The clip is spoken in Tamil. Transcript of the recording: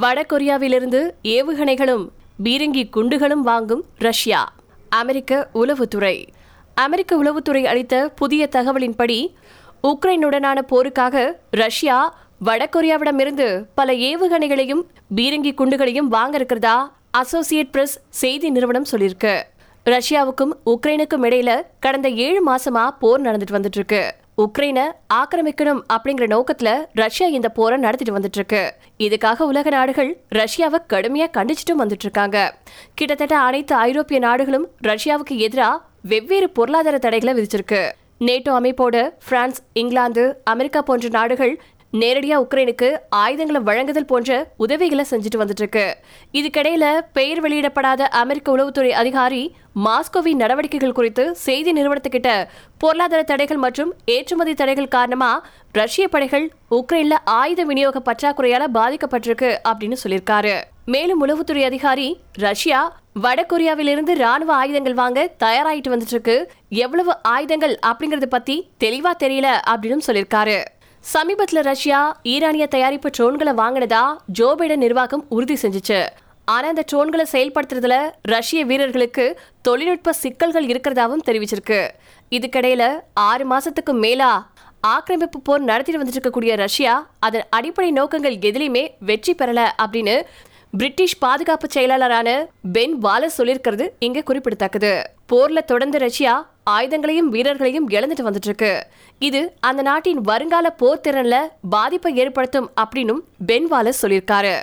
வடகொரியாவிலிருந்து ஏவுகணைகளும் பீரங்கி குண்டுகளும் வாங்கும் ரஷ்யா. அமெரிக்க உளவுத்துறை. அமெரிக்க உளவுத்துறை அளித்த புதிய தகவலின்படி உக்ரைனுடனான போருக்காக ரஷ்யா வடகொரியாவிடமிருந்து பல ஏவுகணைகளையும் பீரங்கி குண்டுகளையும் வாங்க இருக்கிறதா அசோசியேட் பிரஸ் செய்தி நிறுவனம் சொல்லியிருக்கு. ரஷ்யாவுக்கும் உக்ரைனுக்கும் இடையில கடந்த ஏழு மாசமா போர் நடந்துட்டு வந்துட்டு இருக்கு. உக்ரைனை ஆக்கிரமிக்கணும் அப்படிங்கிற நோக்கத்துல ரஷ்யா இந்த போரை நடத்திட்டு வந்துட்டு இருக்கு இதுக்காக உலக நாடுகள் ரஷ்யாவை கடுமையா கண்டிச்சிட்டும் வந்துட்டு இருக்காங்க கிட்டத்தட்ட அனைத்து ஐரோப்பிய நாடுகளும் ரஷ்யாவுக்கு எதிராக வெவ்வேறு பொருளாதார தடைகளை விதிச்சிருக்கு. நேட்டோ அமைப்போடு பிரான்ஸ் இங்கிலாந்து அமெரிக்கா போன்ற நாடுகள் நேரடியா உக்ரைனுக்கு ஆயுதங்களை வழங்குதல் போன்ற உதவிகளை செஞ்சுட்டு வந்துட்டு இருக்கு இதுக்கிடையில பெயர் வெளியிடப்படாத அமெரிக்க உளவுத்துறை அதிகாரி மாஸ்கோவின் நடவடிக்கைகள் குறித்து செய்தி நிறுவனத்துக்கிட்ட பொருளாதார தடைகள் மற்றும் ஏற்றுமதி தடைகள் காரணமா ரஷ்ய படைகள் உக்ரைன்ல ஆயுத விநியோக பற்றாக்குறையால பாதிக்கப்பட்டிருக்கு அப்படின்னு சொல்லியிருக்காரு. மேலும் உளவுத்துறை அதிகாரி ரஷ்யா வடகொரியாவிலிருந்து ராணுவ ஆயுதங்கள் வாங்க தயாராயிட்டு வந்துட்டு இருக்கு எவ்வளவு ஆயுதங்கள் அப்படிங்கறத பத்தி தெளிவா தெரியல அப்படின்னு சொல்லியிருக்காரு. சமீபத்தில் ரஷ்யா ஈரானிய தயாரிப்பு ட்ரோன்களை வாங்கினதா ஜோ பைடன் நிர்வாகம் உறுதி செஞ்சுச்சு. ஆனா அந்த ட்ரோன்களை செயல்படுத்துறதுல ரஷ்ய வீரர்களுக்கு தொழில்நுட்ப சிக்கல்கள் இருக்கிறதாவும் தெரிவிச்சிருக்கு. இதுக்கிடையில ஆறு மாசத்துக்கு மேலா ஆக்கிரமிப்பு போர் நடத்திட்டு வந்துட்டு இருக்கக்கூடிய ரஷ்யா அதன் அடிப்படை நோக்கங்கள் எதிலையுமே வெற்றி பெறல அப்படின்னு பிரிட்டிஷ் பாதுகாப்பு செயலாளரான பென் வாலஸ் சொல்லியிருக்கிறது இங்க குறிப்பிடத்தக்கது. போர்ல தொடர்ந்து ரஷ்யா ஆயுதங்களையும் வீரர்களையும் இழந்துட்டு வந்துட்டு இருக்கு இது அந்த நாட்டின் வருங்கால போர் திறன்ல பாதிப்பை ஏற்படுத்தும் அப்படின்னும் பென்வாலஸ் சொல்லியிருக்காரு.